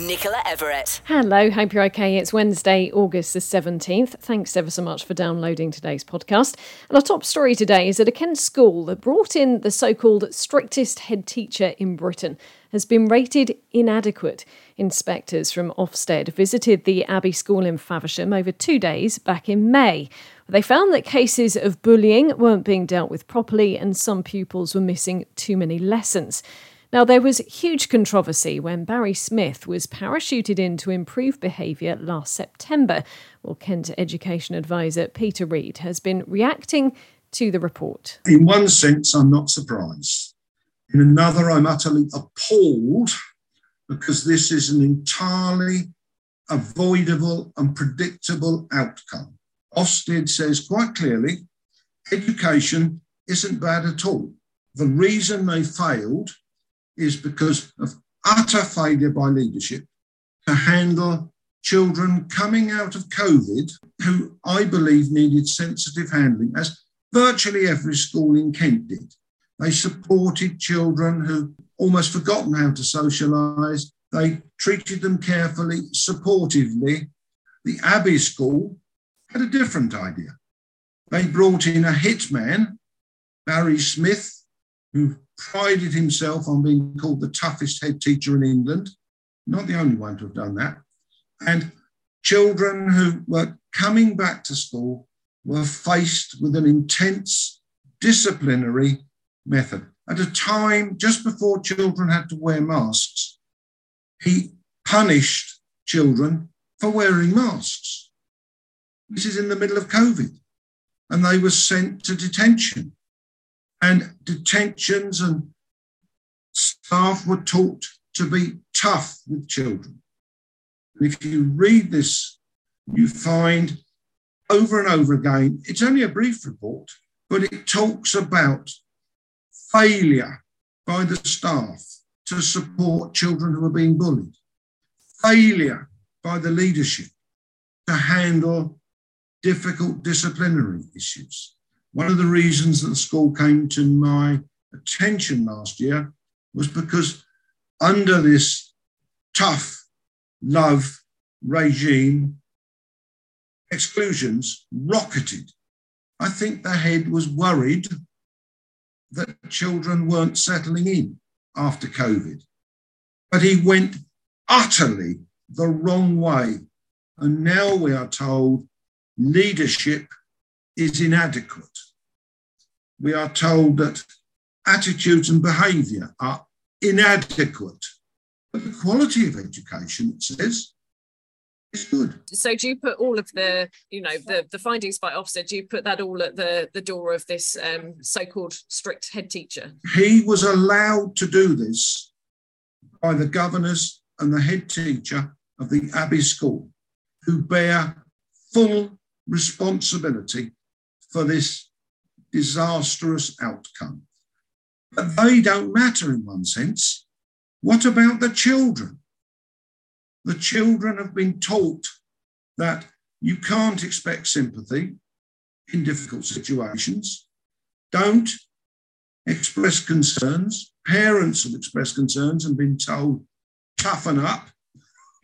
Nicola Everett. Hello, hope you're okay. It's Wednesday, August the 17th. Thanks ever so much for downloading today's podcast. And our top story today is that a Kent school that brought in the so called strictest head teacher in Britain has been rated inadequate. Inspectors from Ofsted visited the Abbey School in Faversham over two days back in May. They found that cases of bullying weren't being dealt with properly and some pupils were missing too many lessons. Now, there was huge controversy when Barry Smith was parachuted in to improve behaviour last September. Well, Kent Education Advisor Peter Read has been reacting to the report. In one sense, I'm not surprised. In another, I'm utterly appalled because this is an entirely avoidable and predictable outcome. Ofsted says quite clearly education isn't bad at all. The reason they failed is because of utter failure by leadership to handle children coming out of COVID who I believe needed sensitive handling, as virtually every school in Kent did. They supported children who almost forgotten how to socialise. They treated them carefully, supportively. The Abbey School had a different idea. They brought in a hitman, Barry Smith, who prided himself on being called the toughest head teacher in England, not the only one to have done that. And children who were coming back to school were faced with an intense disciplinary method. At a time just before children had to wear masks, he punished children for wearing masks. This is in the middle of COVID. And they were sent to detention and detentions and staff were taught to be tough with children. And if you read this, you find over and over again, it's only a brief report, but it talks about failure by the staff to support children who are being bullied, failure by the leadership to handle difficult disciplinary issues. One of the reasons that the school came to my attention last year was because under this tough love regime, exclusions rocketed. I think the head was worried that children weren't settling in after COVID. But he went utterly the wrong way. And now we are told leadership is inadequate. We are told that attitudes and behaviour are inadequate. But the quality of education, it says, is good. So do you put all of the, you know, the, the findings by Ofsted, do you put that all at the, the door of this um, so-called strict head teacher? He was allowed to do this by the governors and the head teacher of the Abbey School, who bear full responsibility for this disastrous outcome. But they don't matter in one sense. What about the children? The children have been taught that you can't expect sympathy in difficult situations. Don't express concerns. Parents have expressed concerns and been told, toughen up.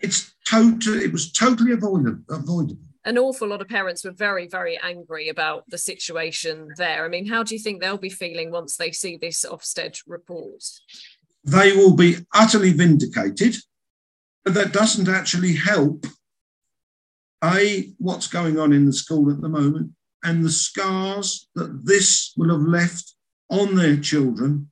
It's total, it was totally avoidable. An awful lot of parents were very, very angry about the situation there. I mean, how do you think they'll be feeling once they see this Ofsted report? They will be utterly vindicated, but that doesn't actually help A, what's going on in the school at the moment, and the scars that this will have left on their children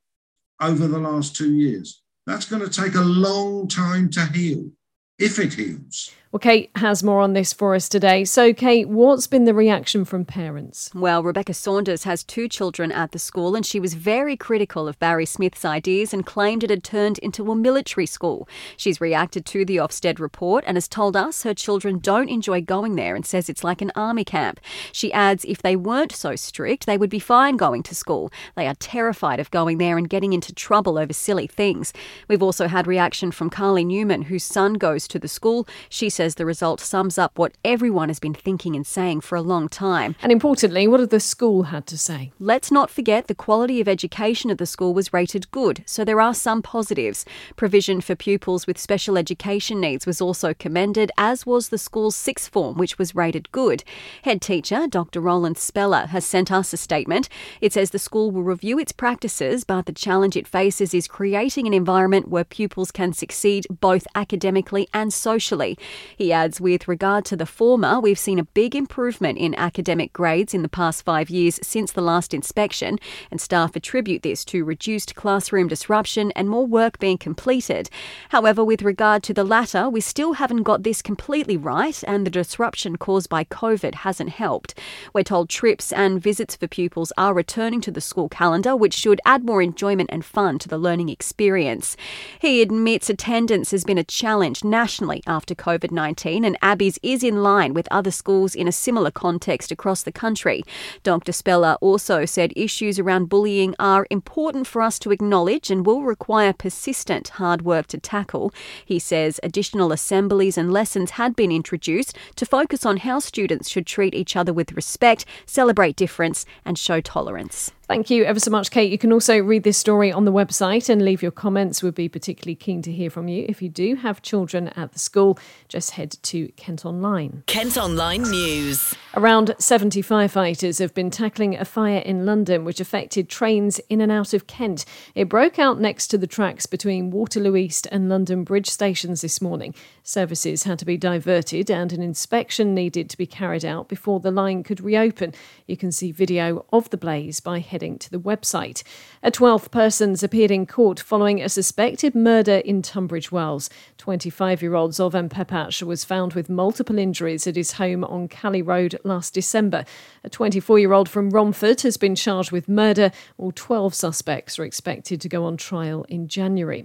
over the last two years. That's going to take a long time to heal if it heals. Well, Kate has more on this for us today. So, Kate, what's been the reaction from parents? Well, Rebecca Saunders has two children at the school, and she was very critical of Barry Smith's ideas and claimed it had turned into a military school. She's reacted to the Ofsted report and has told us her children don't enjoy going there and says it's like an army camp. She adds if they weren't so strict, they would be fine going to school. They are terrified of going there and getting into trouble over silly things. We've also had reaction from Carly Newman, whose son goes to the school. She says the result sums up what everyone has been thinking and saying for a long time. And importantly, what have the school had to say? Let's not forget the quality of education at the school was rated good, so there are some positives. Provision for pupils with special education needs was also commended, as was the school's sixth form, which was rated good. Head teacher Dr. Roland Speller has sent us a statement. It says the school will review its practices, but the challenge it faces is creating an environment where pupils can succeed both academically and socially. He adds, with regard to the former, we've seen a big improvement in academic grades in the past five years since the last inspection, and staff attribute this to reduced classroom disruption and more work being completed. However, with regard to the latter, we still haven't got this completely right, and the disruption caused by COVID hasn't helped. We're told trips and visits for pupils are returning to the school calendar, which should add more enjoyment and fun to the learning experience. He admits attendance has been a challenge nationally after COVID 19, and Abbey's is in line with other schools in a similar context across the country. Dr. Speller also said issues around bullying are important for us to acknowledge and will require persistent hard work to tackle. He says additional assemblies and lessons had been introduced to focus on how students should treat each other with respect, celebrate difference, and show tolerance. Thank you ever so much, Kate. You can also read this story on the website and leave your comments. We'd be particularly keen to hear from you. If you do have children at the school, just head to Kent Online. Kent Online News. Around 70 firefighters have been tackling a fire in London which affected trains in and out of Kent. It broke out next to the tracks between Waterloo East and London Bridge stations this morning. Services had to be diverted and an inspection needed to be carried out before the line could reopen. You can see video of the blaze by heading heading to the website. A 12th person's appeared in court following a suspected murder in Tunbridge Wells. 25 year old Zovan Pepach was found with multiple injuries at his home on Cally Road last December. A 24 year old from Romford has been charged with murder. All 12 suspects are expected to go on trial in January.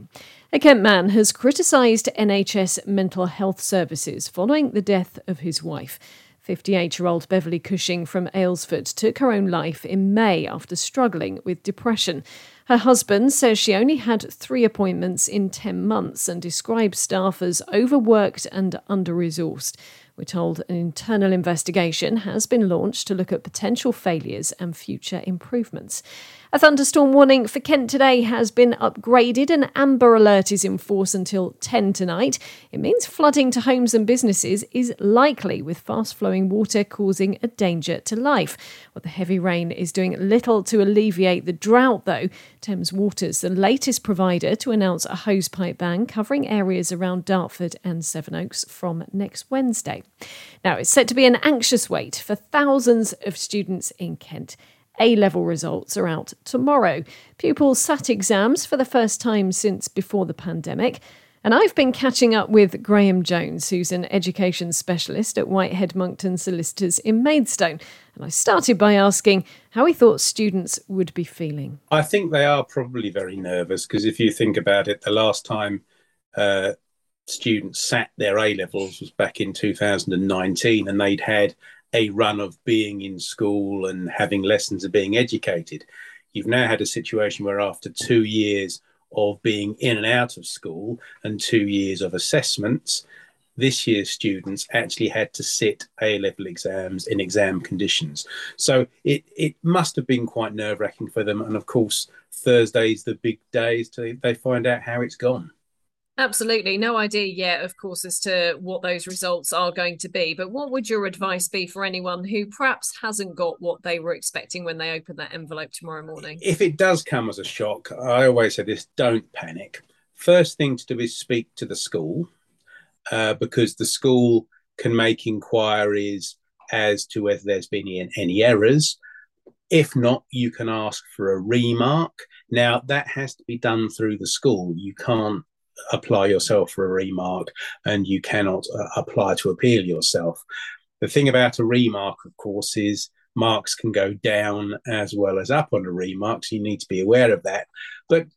A Kent man has criticised NHS mental health services following the death of his wife. 58 year old Beverly Cushing from Aylesford took her own life in May after struggling with depression. Her husband says she only had three appointments in 10 months and describes staff as overworked and under resourced. We're told an internal investigation has been launched to look at potential failures and future improvements. A thunderstorm warning for Kent today has been upgraded. An amber alert is in force until 10 tonight. It means flooding to homes and businesses is likely, with fast flowing water causing a danger to life. Well, the heavy rain is doing little to alleviate the drought, though. Thames Water's the latest provider to announce a hosepipe ban covering areas around Dartford and Sevenoaks from next Wednesday. Now, it's set to be an anxious wait for thousands of students in Kent. A level results are out tomorrow. Pupils sat exams for the first time since before the pandemic. And I've been catching up with Graham Jones, who's an education specialist at Whitehead Monckton Solicitors in Maidstone. And I started by asking how he thought students would be feeling. I think they are probably very nervous because if you think about it, the last time uh, students sat their A levels was back in 2019 and they'd had a run of being in school and having lessons and being educated. You've now had a situation where, after two years of being in and out of school and two years of assessments, this year's students actually had to sit A level exams in exam conditions. So it, it must have been quite nerve wracking for them. And of course, Thursday's the big day to they find out how it's gone. Absolutely. No idea yet, of course, as to what those results are going to be. But what would your advice be for anyone who perhaps hasn't got what they were expecting when they open that envelope tomorrow morning? If it does come as a shock, I always say this don't panic. First thing to do is speak to the school uh, because the school can make inquiries as to whether there's been any errors. If not, you can ask for a remark. Now, that has to be done through the school. You can't apply yourself for a remark and you cannot uh, apply to appeal yourself. The thing about a remark, of course, is marks can go down as well as up on a remark, so you need to be aware of that. But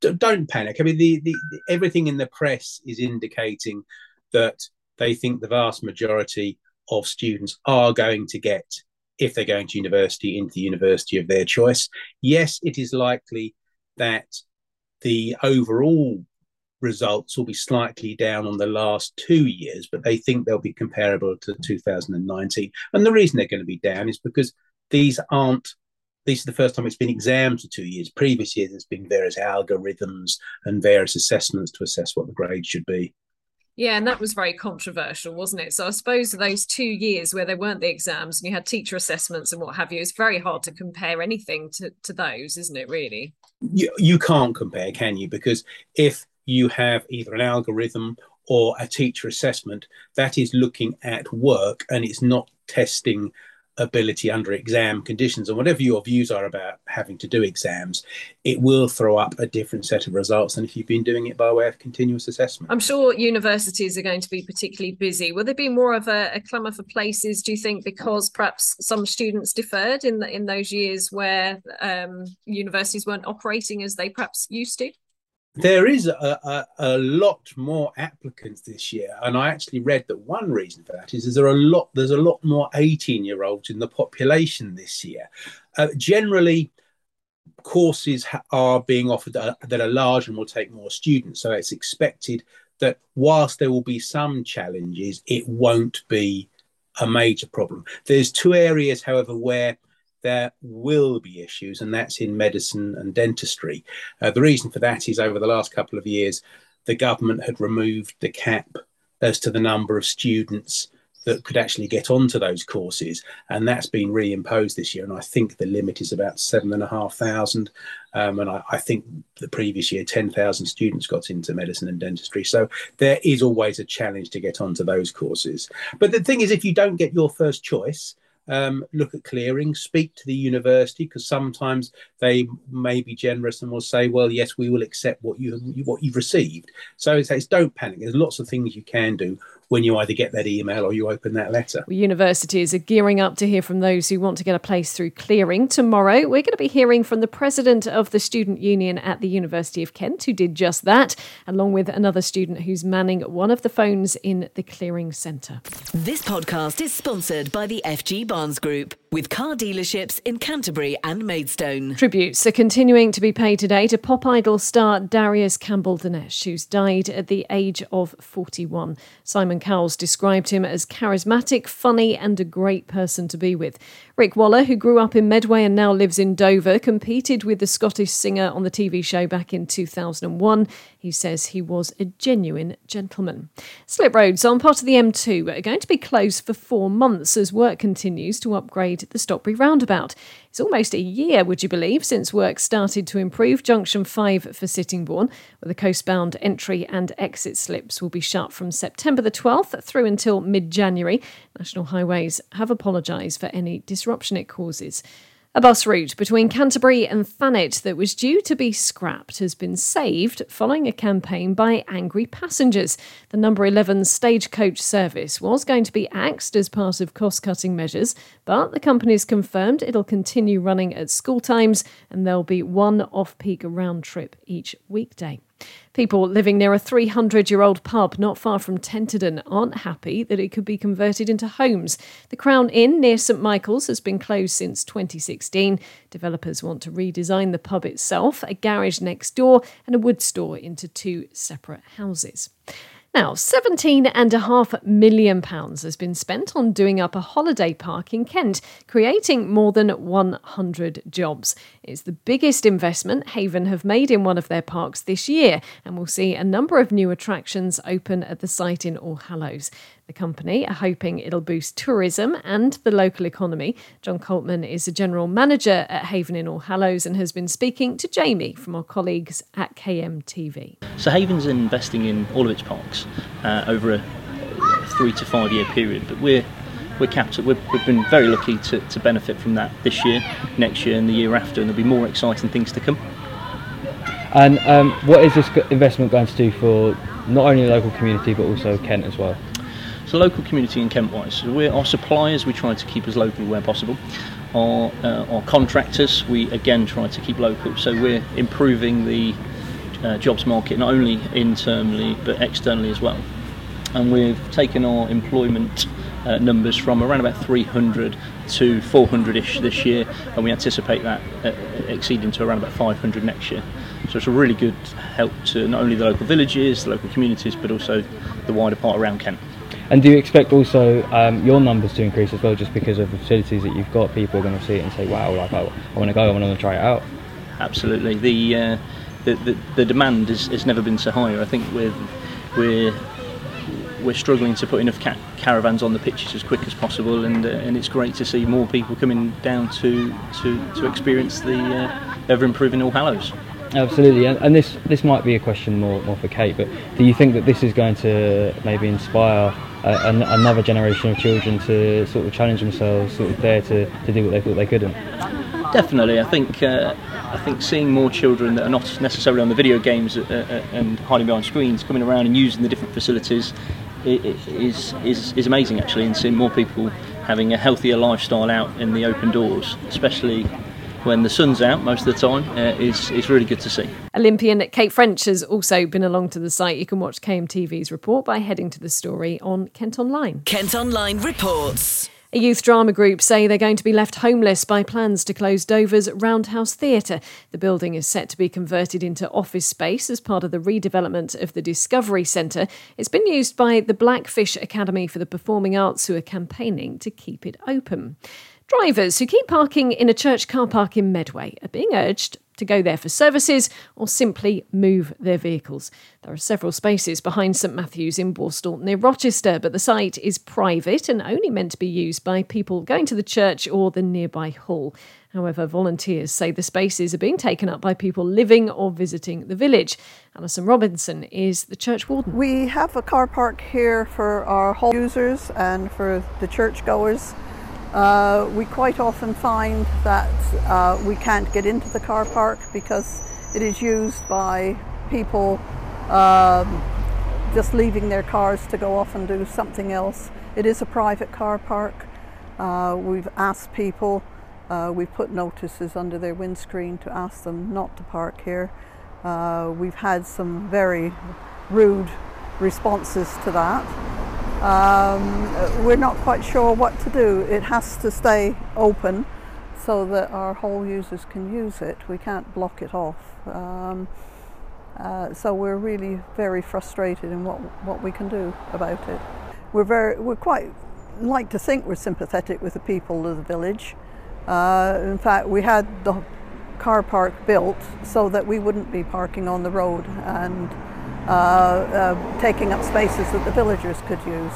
don't panic. I mean, the, the, everything in the press is indicating that they think the vast majority of students are going to get, if they're going to university, into the university of their choice. Yes, it is likely that the overall results will be slightly down on the last two years, but they think they'll be comparable to 2019. And the reason they're going to be down is because these aren't these are the first time it's been examined for two years. Previous years, there's been various algorithms and various assessments to assess what the grade should be. Yeah, and that was very controversial, wasn't it? So I suppose those two years where there weren't the exams and you had teacher assessments and what have you, it's very hard to compare anything to, to those, isn't it, really? You, you can't compare, can you? Because if you have either an algorithm or a teacher assessment, that is looking at work and it's not testing ability under exam conditions. And whatever your views are about having to do exams it will throw up a different set of results than if you've been doing it by way of continuous assessment. I'm sure universities are going to be particularly busy. Will there be more of a, a clamour for places do you think because perhaps some students deferred in the, in those years where um, universities weren't operating as they perhaps used to there is a, a, a, lot more applicants this year, and I actually read that one reason for that is, is there a lot there's a lot more 18 year olds in the population this year. Uh, generally, courses ha- are being offered that are, that are large and will take more students, so it's expected that whilst there will be some challenges, it won't be a major problem. There's two areas, however, where there will be issues, and that's in medicine and dentistry. Uh, the reason for that is over the last couple of years, the government had removed the cap as to the number of students that could actually get onto those courses, and that's been reimposed this year. And I think the limit is about seven and a half thousand, um, and I, I, think the previous year ten thousand students got into medicine and dentistry. So there is always a challenge to get onto those courses. But the thing is, if you don't get your first choice, um, look at clearing, speak to the university because sometimes they may be generous and will say, "Well, yes, we will accept what you what you've received." So it says, don't panic. There's lots of things you can do when you either get that email or you open that letter. Well, universities are gearing up to hear from those who want to get a place through clearing. Tomorrow, we're going to be hearing from the president of the student union at the University of Kent, who did just that, along with another student who's manning one of the phones in the clearing centre. This podcast is sponsored by the FG Barnes Group with car dealerships in Canterbury and Maidstone. Tributes are continuing to be paid today to pop idol star Darius Campbell Danesh, who's died at the age of 41. Simon Cowell described him as charismatic, funny, and a great person to be with. Rick Waller, who grew up in Medway and now lives in Dover, competed with the Scottish singer on the TV show back in 2001. He says he was a genuine gentleman. Slip roads on part of the M2 are going to be closed for four months as work continues to upgrade the Stockbury roundabout. It's almost a year, would you believe, since work started to improve Junction 5 for Sittingbourne, where the coastbound entry and exit slips will be shut from September the 12th through until mid January. National Highways have apologised for any disruption it causes. A bus route between Canterbury and Thanet that was due to be scrapped has been saved following a campaign by angry passengers. The number 11 stagecoach service was going to be axed as part of cost cutting measures, but the company has confirmed it'll continue running at school times and there'll be one off peak round trip each weekday. People living near a 300 year old pub not far from Tenterden aren't happy that it could be converted into homes. The Crown Inn near St Michael's has been closed since 2016. Developers want to redesign the pub itself, a garage next door, and a wood store into two separate houses. Now, £17.5 million has been spent on doing up a holiday park in Kent, creating more than 100 jobs. It's the biggest investment Haven have made in one of their parks this year, and we'll see a number of new attractions open at the site in Allhallows. The company are hoping it'll boost tourism and the local economy. John Coltman is a general manager at Haven in Allhallows and has been speaking to Jamie from our colleagues at KMTV. So Haven's investing in all of its parks uh, over a three to five year period, but we're we're capped. We've, we've been very lucky to, to benefit from that this year, next year, and the year after, and there'll be more exciting things to come. And um, what is this investment going to do for not only the local community but also Kent as well? So local community in Kent wise, so our suppliers. We try to keep as local where possible. Our, uh, our contractors, we again try to keep local. So we're improving the uh, jobs market not only internally but externally as well. And we've taken our employment uh, numbers from around about 300 to 400ish this year, and we anticipate that uh, exceeding to around about 500 next year. So it's a really good help to not only the local villages, the local communities, but also the wider part around Kent. And do you expect also um, your numbers to increase as well, just because of the facilities that you've got? People are going to see it and say, "Wow, like I, I want to go, I want to try it out." Absolutely, the uh, the, the, the, demand has, has never been so high. I think we're we're we're struggling to put enough ca- caravans on the pitches as quick as possible, and uh, and it's great to see more people coming down to to, to experience the uh, ever improving Allhallows. Absolutely, and, and, this this might be a question more more for Kate, but do you think that this is going to maybe inspire an, another generation of children to sort of challenge themselves, sort of dare to, to do what they thought they couldn't? Definitely, I think uh, I think seeing more children that are not necessarily on the video games uh, uh, and hiding behind screens coming around and using the different facilities is, is, is amazing actually and seeing more people having a healthier lifestyle out in the open doors especially when the sun's out most of the time uh, is, is really good to see. Olympian Kate French has also been along to the site. You can watch KMTV's report by heading to the story on Kent Online. Kent Online reports. A youth drama group say they're going to be left homeless by plans to close Dover's Roundhouse Theatre. The building is set to be converted into office space as part of the redevelopment of the Discovery Centre. It's been used by the Blackfish Academy for the Performing Arts, who are campaigning to keep it open. Drivers who keep parking in a church car park in Medway are being urged to go there for services or simply move their vehicles. There are several spaces behind St Matthew's in Borstal near Rochester, but the site is private and only meant to be used by people going to the church or the nearby hall. However, volunteers say the spaces are being taken up by people living or visiting the village. Alison Robinson is the church warden. We have a car park here for our hall users and for the churchgoers. Uh, we quite often find that uh, we can't get into the car park because it is used by people um, just leaving their cars to go off and do something else. It is a private car park. Uh, we've asked people, uh, we've put notices under their windscreen to ask them not to park here. Uh, we've had some very rude responses to that. Um, we're not quite sure what to do. It has to stay open so that our whole users can use it. We can't block it off. Um, uh, so we're really very frustrated in what, what we can do about it. We're very, we're quite like to think we're sympathetic with the people of the village. Uh, in fact, we had the car park built so that we wouldn't be parking on the road and Uh, uh, taking up spaces that the villagers could use.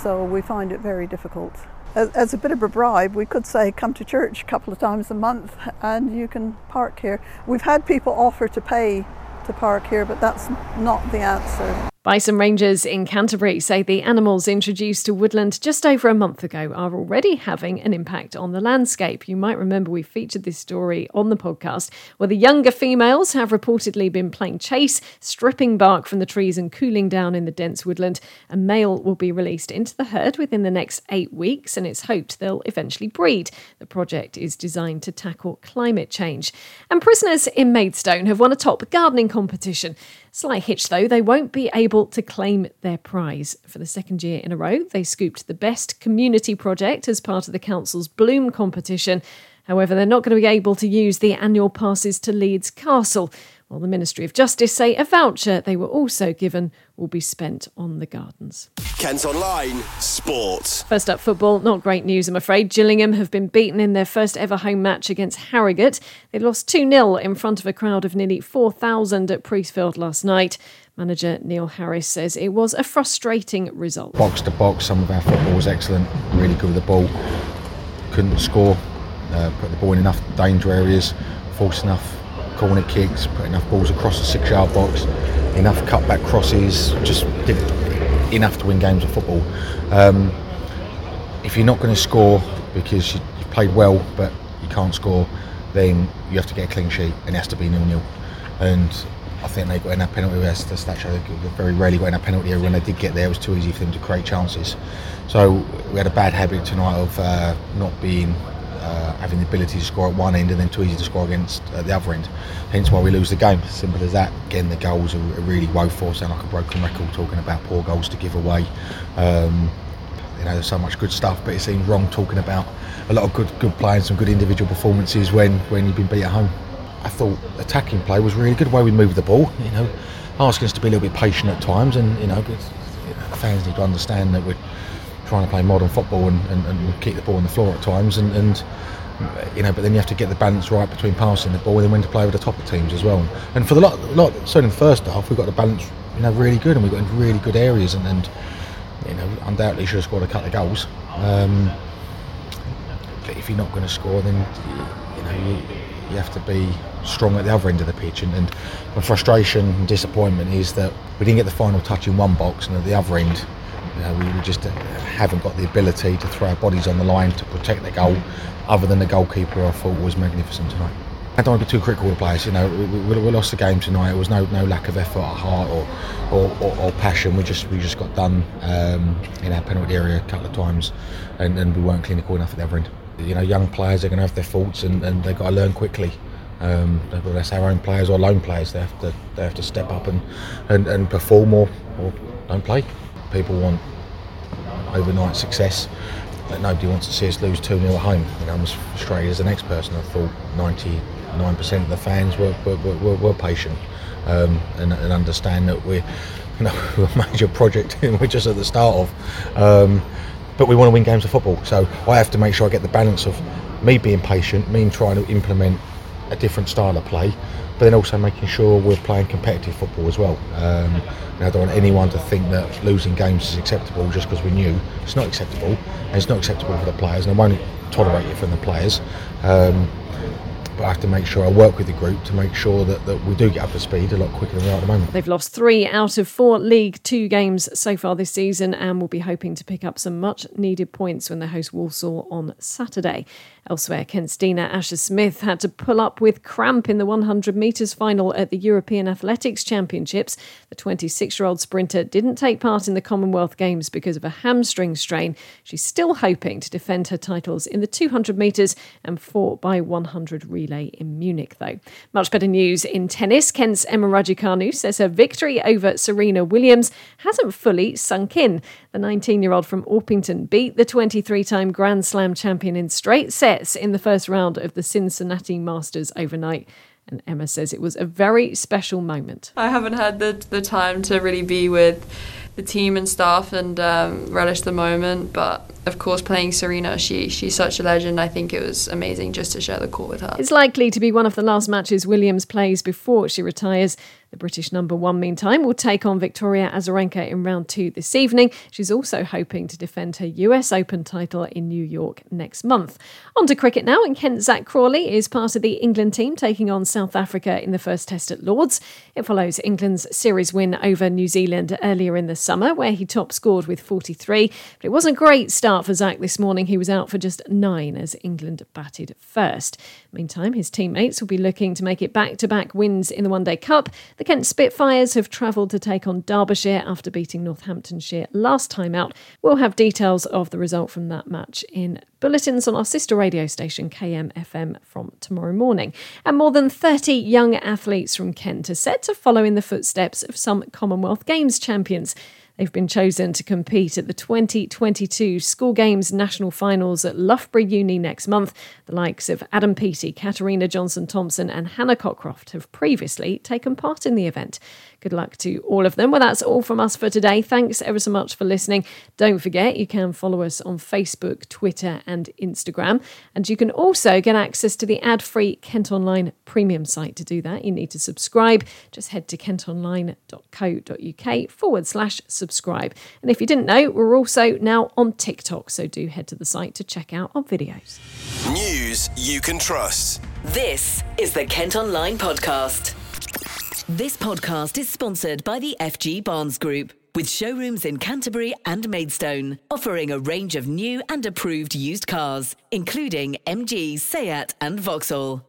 So we find it very difficult. As, as, a bit of a bribe, we could say come to church a couple of times a month and you can park here. We've had people offer to pay to park here, but that's not the answer. Bison rangers in Canterbury say the animals introduced to woodland just over a month ago are already having an impact on the landscape. You might remember we featured this story on the podcast where the younger females have reportedly been playing chase, stripping bark from the trees and cooling down in the dense woodland. A male will be released into the herd within the next eight weeks and it's hoped they'll eventually breed. The project is designed to tackle climate change. And prisoners in Maidstone have won a top gardening competition. Slight hitch though, they won't be able to claim their prize. For the second year in a row, they scooped the best community project as part of the council's Bloom competition. However, they're not going to be able to use the annual passes to Leeds Castle. While the Ministry of Justice say a voucher they were also given will be spent on the gardens. Kent Online Sports. First up, football. Not great news, I'm afraid. Gillingham have been beaten in their first ever home match against Harrogate. They lost 2 0 in front of a crowd of nearly 4,000 at Priestfield last night. Manager Neil Harris says it was a frustrating result. Box to box, some of our football was excellent, really good with the ball. Couldn't score, uh, put the ball in enough danger areas, force enough corner kicks, put enough balls across the six yard box, enough cutback crosses, just did enough to win games of football. Um, if you're not going to score because you, have played well but you can't score, then you have to get a clean sheet and it has to be nil nil. and I think they got in that penalty area. The stat they very rarely got in that penalty area. When they did get there, it was too easy for them to create chances. So we had a bad habit tonight of uh, not being uh, having the ability to score at one end and then too easy to score against at the other end. Hence why we lose the game. Simple as that. Again, the goals are really woeful. Sound like a broken record talking about poor goals to give away. Um, you know, there's so much good stuff, but it seems wrong talking about a lot of good good play and some good individual performances when when you've been beat at home. I thought attacking play was really good. The way we moved the ball, you know, asking us to be a little bit patient at times, and you know, fans need to understand that we're trying to play modern football and, and, and keep the ball on the floor at times, and, and you know, but then you have to get the balance right between passing the ball and then when to play with the top of teams as well. And for the lot, lot certainly in the first half, we got the balance, you know, really good, and we got in really good areas, and, and you know, undoubtedly should have scored a couple of goals. Um, but if you're not going to score, then you know you, you have to be strong at the other end of the pitch. And, and my frustration and disappointment is that we didn't get the final touch in one box, and at the other end, you know, we just uh, haven't got the ability to throw our bodies on the line to protect the goal. Other than the goalkeeper, I thought was magnificent tonight. I don't want to be too critical of players. You know, we, we, lost the game tonight. It was no no lack of effort, or heart, or or, or, or passion. We just we just got done um, in our penalty area a couple of times, and, and we weren't clinical enough at the other end. You know, young players are going to have their faults, and, and they've got to learn quickly. Um, whether that's our own players or loan players, they have to they have to step up and, and, and perform or, or don't play. People want overnight success. But nobody wants to see us lose 2 0 at home. You know, I'm as frustrated as the next person. I thought 99% of the fans were, were, were, were patient um, and, and, understand that we're, you know, a major project and we're just at the start of. Um, but we want to win games of football. So I have to make sure I get the balance of me being patient, me trying to implement a different style of play, but then also making sure we're playing competitive football as well. Um, I don't want anyone to think that losing games is acceptable just because we knew it's not acceptable, and it's not acceptable for the players, and I won't tolerate it from the players. Um, but I have to make sure I work with the group to make sure that, that we do get up to speed a lot quicker than we are at the moment. They've lost three out of four League Two games so far this season and will be hoping to pick up some much needed points when they host Walsall on Saturday. Elsewhere, Kent's Dina Asher Smith had to pull up with cramp in the 100 metres final at the European Athletics Championships. The 26 year old sprinter didn't take part in the Commonwealth Games because of a hamstring strain. She's still hoping to defend her titles in the 200 metres and 4 by 100 relay in Munich, though. Much better news in tennis. Kent's Emma Raducanu says her victory over Serena Williams hasn't fully sunk in. The 19 year old from Orpington beat the 23 time Grand Slam champion in straight sets sets in the first round of the Cincinnati Masters overnight. And Emma says it was a very special moment. I haven't had the, the time to really be with the team and staff and um, relish the moment. But of course, playing Serena, she she's such a legend. I think it was amazing just to share the court with her. It's likely to be one of the last matches Williams plays before she retires. The British number one, meantime, will take on Victoria Azarenka in round two this evening. She's also hoping to defend her US Open title in New York next month. On to cricket now, and Kent Zak Crawley is part of the England team taking on South Africa in the first test at Lords. It follows England's series win over New Zealand earlier in the summer, where he top scored with 43. But it wasn't a great start for Zak this morning. He was out for just nine as England batted first. Meantime, his teammates will be looking to make it back to back wins in the One Day Cup. The Kent Spitfires have travelled to take on Derbyshire after beating Northamptonshire last time out. We'll have details of the result from that match in bulletins on our sister radio station KMFM from tomorrow morning. And more than 30 young athletes from Kent are set to follow in the footsteps of some Commonwealth Games champions. They've been chosen to compete at the 2022 School Games National Finals at Loughborough Uni next month. The likes of Adam Peaty, Katarina Johnson Thompson, and Hannah Cockcroft have previously taken part in the event. Good luck to all of them. Well, that's all from us for today. Thanks ever so much for listening. Don't forget, you can follow us on Facebook, Twitter, and Instagram. And you can also get access to the ad free Kent Online premium site. To do that, you need to subscribe. Just head to kentonline.co.uk forward slash subscribe. And if you didn't know, we're also now on TikTok, so do head to the site to check out our videos. News you can trust. This is the Kent Online Podcast. This podcast is sponsored by the FG Barnes Group, with showrooms in Canterbury and Maidstone, offering a range of new and approved used cars, including MG, Seat, and Vauxhall.